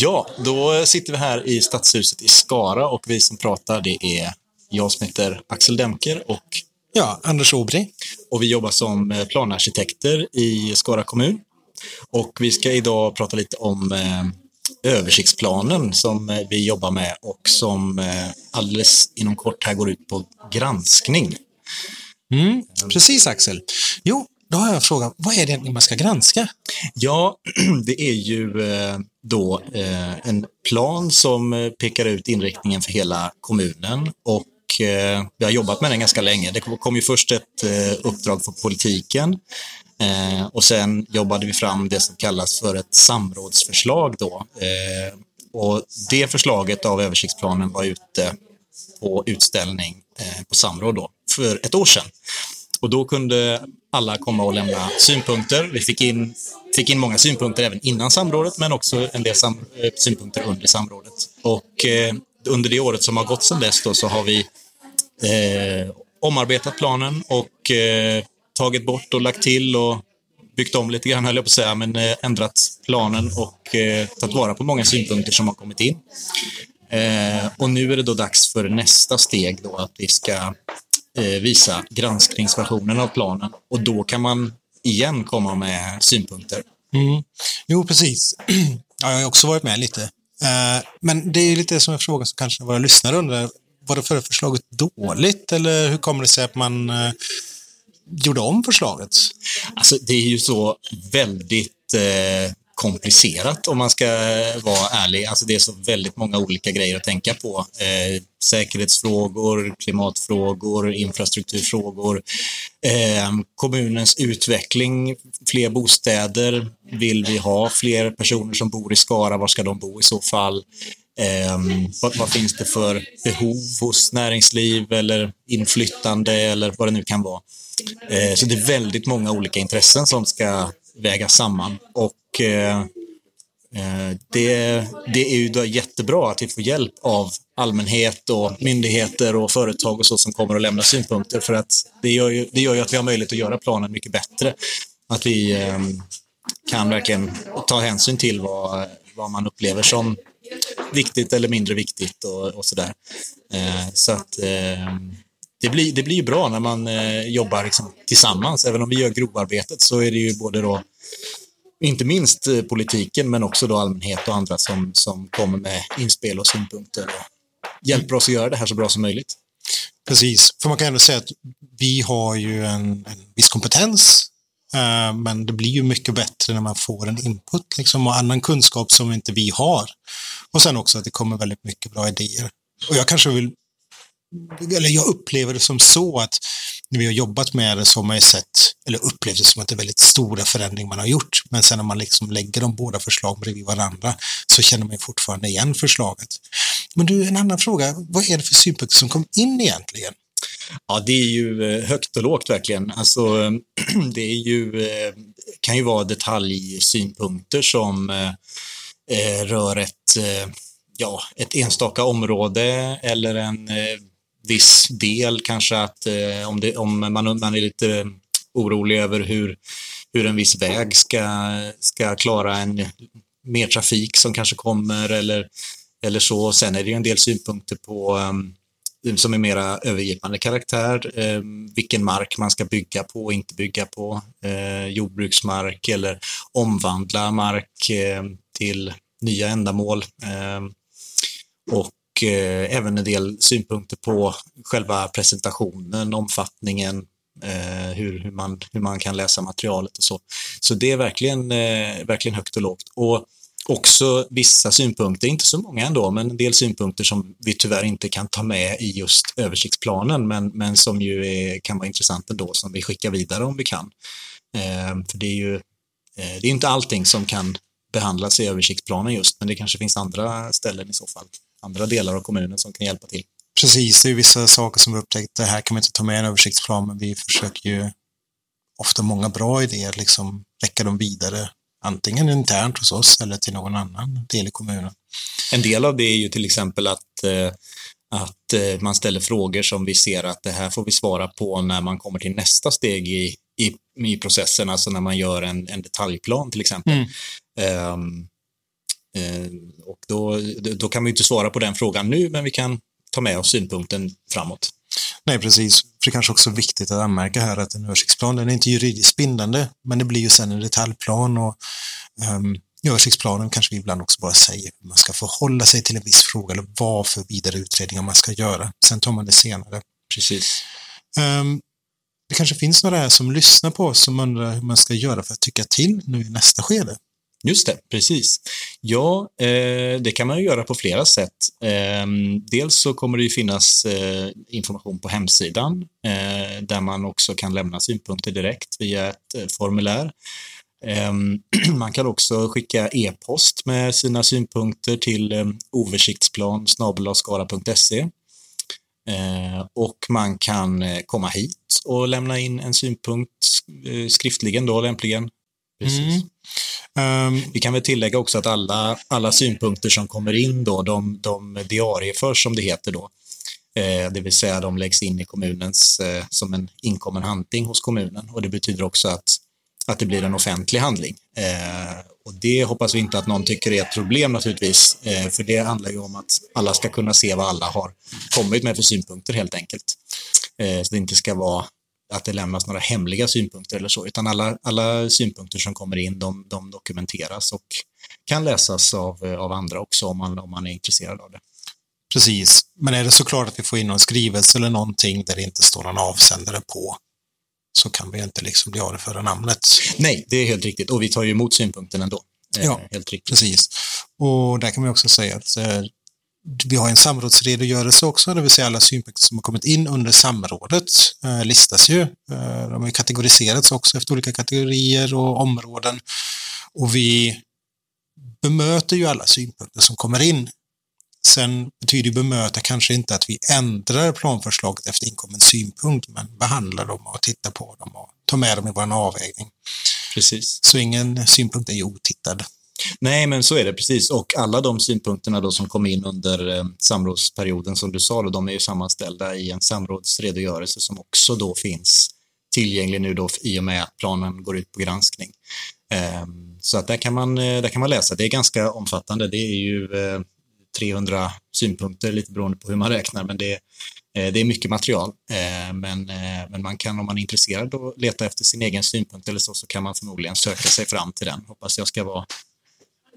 Ja, då sitter vi här i Stadshuset i Skara och vi som pratar det är jag som heter Axel Demker och Ja, Anders Åbri. och vi jobbar som planarkitekter i Skara kommun. Och vi ska idag prata lite om eh, översiktsplanen som eh, vi jobbar med och som eh, alldeles inom kort här går ut på granskning. Mm, precis Axel. Jo, då har jag en fråga. Vad är det egentligen man ska granska? Ja, det är ju då eh, en plan som eh, pekar ut inriktningen för hela kommunen och eh, vi har jobbat med den ganska länge. Det kom kom ju först ett eh, uppdrag för politiken eh, och sen jobbade vi fram det som kallas för ett samrådsförslag då. Eh, och det förslaget av översiktsplanen var ute på utställning eh, på samråd då för ett år sedan. Och då kunde alla komma och lämna synpunkter. Vi fick in, fick in många synpunkter även innan samrådet, men också en del sam, eh, synpunkter under samrådet. Och eh, under det året som har gått sedan dess då, så har vi eh, omarbetat planen och eh, tagit bort och lagt till och byggt om lite grann, höll jag på att säga, men eh, ändrat planen och eh, tagit vara på många synpunkter som har kommit in. Eh, och nu är det då dags för nästa steg då, att vi ska visa granskningsversionen av planen och då kan man igen komma med synpunkter. Mm. Jo, precis. Ja, jag har också varit med lite. Eh, Men det är lite som en fråga som kanske våra lyssnare undrar. Var det förra förslaget dåligt eller hur kommer det sig att man eh, gjorde om förslaget? Alltså, det är ju så väldigt eh, komplicerat om man ska vara ärlig. Alltså, det är så väldigt många olika grejer att tänka på. Eh, säkerhetsfrågor, klimatfrågor, infrastrukturfrågor, eh, kommunens utveckling, fler bostäder. Vill vi ha fler personer som bor i Skara? Var ska de bo i så fall? Eh, vad, vad finns det för behov hos näringsliv eller inflyttande eller vad det nu kan vara? Eh, så det är väldigt många olika intressen som ska vägas samman och eh, eh, det, det är ju då jättebra att vi får hjälp av allmänhet och myndigheter och företag och så som kommer att lämna synpunkter för att det gör ju, det gör ju att vi har möjlighet att göra planen mycket bättre. Att vi eh, kan verkligen ta hänsyn till vad, vad man upplever som viktigt eller mindre viktigt och, och sådär. Eh, så att eh, det blir, det blir ju bra när man eh, jobbar liksom tillsammans. Även om vi gör grovarbetet så är det ju både då, inte minst eh, politiken, men också då allmänhet och andra som, som kommer med inspel och synpunkter och hjälper oss att göra det här så bra som möjligt. Precis, för man kan ändå säga att vi har ju en, en viss kompetens, eh, men det blir ju mycket bättre när man får en input liksom, och annan kunskap som inte vi har. Och sen också att det kommer väldigt mycket bra idéer. Och jag kanske vill, eller jag upplever det som så att när vi har jobbat med det så har man ju sett, eller upplevt det som att det är väldigt stora förändringar man har gjort. Men sen när man liksom lägger de båda förslagen bredvid varandra så känner man ju fortfarande igen förslaget. Men du, en annan fråga, vad är det för synpunkter som kom in egentligen? Ja, det är ju eh, högt och lågt verkligen. Alltså, det är ju, eh, kan ju vara detaljsynpunkter som eh, eh rör ett, ja, ett enstaka område eller en viss del kanske att eh, om, det, om man, man är lite orolig över hur, hur en viss väg ska, ska klara en mer trafik som kanske kommer eller, eller så. Sen är det ju en del synpunkter på um, som är mera övergripande karaktär. um, vilken mark man ska bygga på och inte bygga på. uh, jordbruksmark eller omvandla mark uh, till nya ändamål. Uh, och eh, även en del synpunkter på själva presentationen, omfattningen, eh, hur, hur, man, hur man kan läsa materialet och så. Så det är verkligen, eh, verkligen högt och lågt. Och också vissa synpunkter, inte så många ändå, men en del synpunkter som vi tyvärr inte kan ta med i just översiktsplanen, men, men som ju är, kan vara intressant ändå, som vi skickar vidare om vi kan. Eh, för det är ju eh, det är inte allting som kan behandlas i översiktsplanen just, men det kanske finns andra ställen i så fall, andra delar av kommunen som kan hjälpa till. Precis, det är vissa saker som vi upptäckt, det här kan man inte ta med i en översiktsplan, men vi försöker ju ofta många bra idéer, liksom räcka dem vidare, antingen internt hos oss eller till någon annan del i kommunen. En del av det är ju till exempel att, eh, att eh, man ställer frågor som vi ser att det här får vi svara på när man kommer till nästa steg i, i, i processen, alltså när man gör en, en detaljplan till exempel. Mm. Ehm, Och då, då kan vi inte svara på den frågan nu, men vi kan ta med oss synpunkten framåt. Nej, precis. För det kanske också är viktigt att anmärka här att en översiktsplan, den är inte juridiskt bindande, men det blir ju sen en detaljplan och um, i översiktsplanen kanske vi ibland också bara säger hur man ska förhålla sig till en viss fråga eller vad för vidare utredningar man ska göra. Sen tar man det senare. Precis. Um, det kanske finns några här som lyssnar på oss som undrar hur man ska göra för att tycka till nu i nästa skede. Just det, precis. Ja, eh, det kan man ju göra på flera sätt. Eh, dels så kommer det ju finnas eh, information på hemsidan eh, där man också kan lämna synpunkter direkt via ett eh, formulär. Ehm, man kan också skicka e-post med sina synpunkter till ehm, eh, översiktsplan och man kan eh, komma hit och lämna in en synpunkt eh, skriftligen då lämpligen. Precis. Mm. Um, vi kan väl tillägga också att alla, alla synpunkter som kommer in då, de, de diarieförs som det heter då. Eh, det vill säga de läggs in i kommunens, eh, som en inkommen handling hos kommunen och det betyder också att, att det blir en offentlig handling. Eh, och det hoppas vi inte att någon tycker är ett problem naturligtvis, eh, för det handlar ju om att alla ska kunna se vad alla har kommit med för synpunkter helt enkelt. Eh, så det inte ska vara att det lämnas några hemliga synpunkter eller så, utan alla, alla synpunkter som kommer in, de, de dokumenteras och kan läsas av, av andra också om man, om man är intresserad av det. Precis, men är det såklart att vi får in någon skrivelse eller någonting där det inte står någon avsändare på, så kan vi inte liksom bli för namnet. Nej, det är helt riktigt och vi tar ju emot synpunkten ändå. Eh, ja, helt riktigt. precis. Och där kan man också säga att eh, vi har en samrådsredogörelse också, det vill säga alla synpunkter som har kommit in under samrådet eh, listas ju. Eh, de har kategoriserats också efter olika kategorier och områden. Och vi bemöter ju alla synpunkter som kommer in. Sen betyder bemöta kanske inte att vi ändrar planförslaget efter inkommen synpunkt, men behandlar dem och tittar på dem och tar med dem i vår avvägning. Precis. Så ingen synpunkt är ju otittad. Nej, men så är det precis. Och alla de synpunkterna då som kom in under eh, samrådsperioden som du sa, då, de är ju sammanställda i en samrådsredogörelse som också då finns tillgänglig nu då i och med att planen går ut på granskning. Eh, så att där kan, man, eh, där kan man läsa. Det är ganska omfattande. Det är ju eh, 300 synpunkter, lite beroende på hur man räknar, men det, eh, det är mycket material. Ehm, men, eh, men man kan, om man är intresserad, då leta efter sin egen synpunkt eller så, så kan man förmodligen söka sig fram till den. Hoppas jag ska vara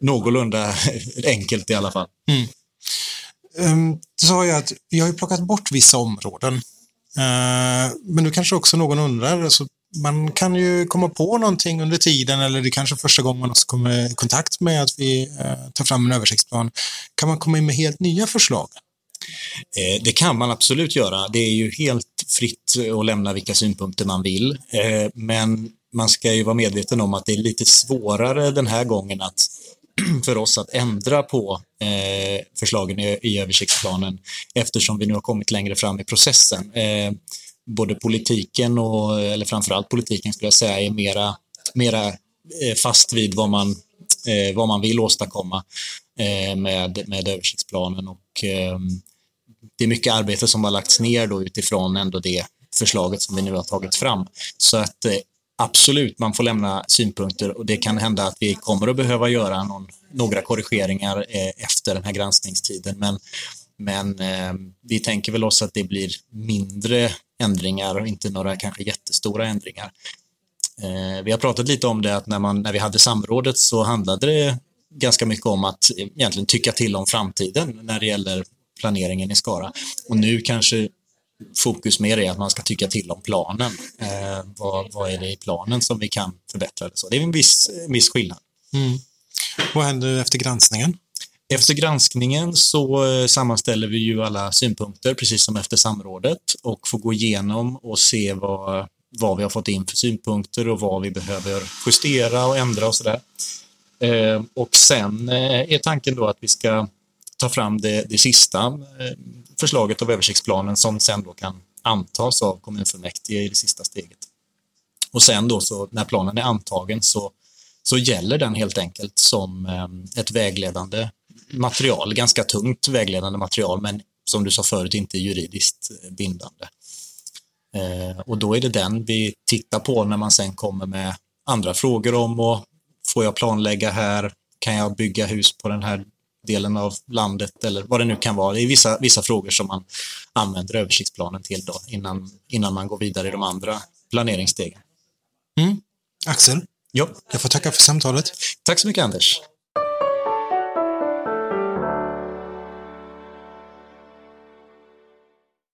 någorlunda enkelt i alla fall. Mm. Um, sa ju att vi har ju plockat bort vissa områden. Uh, men nu kanske också någon undrar, alltså, man kan ju komma på någonting under tiden eller det är kanske första gången man också kommer i kontakt med att vi uh, tar fram en översiktsplan. Kan man komma in med helt nya förslag? Eh, det kan man absolut göra. Det är ju helt fritt att lämna vilka synpunkter man vill. Men man ska ju vara medveten om att det är lite svårare den här gången att för oss att ändra på eh, förslagen i, i översiktsplanen eftersom vi nu har kommit längre fram i processen. Eh, både politiken och, eller framförallt politiken skulle jag säga, är mera, mera eh, fast vid vad man, eh, vad man vill åstadkomma eh, med, med översiktsplanen och eh, det är mycket arbete som har lagts ner då utifrån ändå det förslaget som vi nu har tagit fram. Så att eh, absolut, man får lämna synpunkter och det kan hända att vi kommer att behöva göra någon, några korrigeringar eh, efter den här granskningstiden. Men, men eh, vi tänker väl oss att det blir mindre ändringar och inte några kanske jättestora ändringar. Eh, vi har pratat lite om det att när, man, när vi hade samrådet så handlade det ganska mycket om att egentligen tycka till om framtiden när det gäller planeringen i Skara. Och nu kanske fokus mer är att man ska tycka till om planen. Eh, vad, vad är det i planen som vi kan förbättra? Det, så. det är en viss, viss skillnad. Mm. Vad händer efter granskningen? Efter granskningen så eh, sammanställer vi ju alla synpunkter, precis som efter samrådet, och får gå igenom och se vad, vad vi har fått in för synpunkter och vad vi behöver justera och ändra och sådär. Eh, och sen eh, är tanken då att vi ska ta fram det, det sista förslaget av översiktsplanen som sen då kan antas av kommunfullmäktige i det sista steget. Och sen då så när planen är antagen så, så gäller den helt enkelt som ehm, ett vägledande material, ganska tungt vägledande material, men som du sa förut inte juridiskt eh, bindande. Eh, och då är det den vi tittar på när man sen kommer med andra frågor om och får jag planlägga här, kan jag bygga hus på den här delen av landet eller vad det nu kan vara. Det är vissa, vissa frågor som man använder översiktsplanen till då, innan, innan man går vidare i de andra planeringsstegen. Mm. Axel? Ja, jag får tacka för samtalet. Tack så mycket Anders.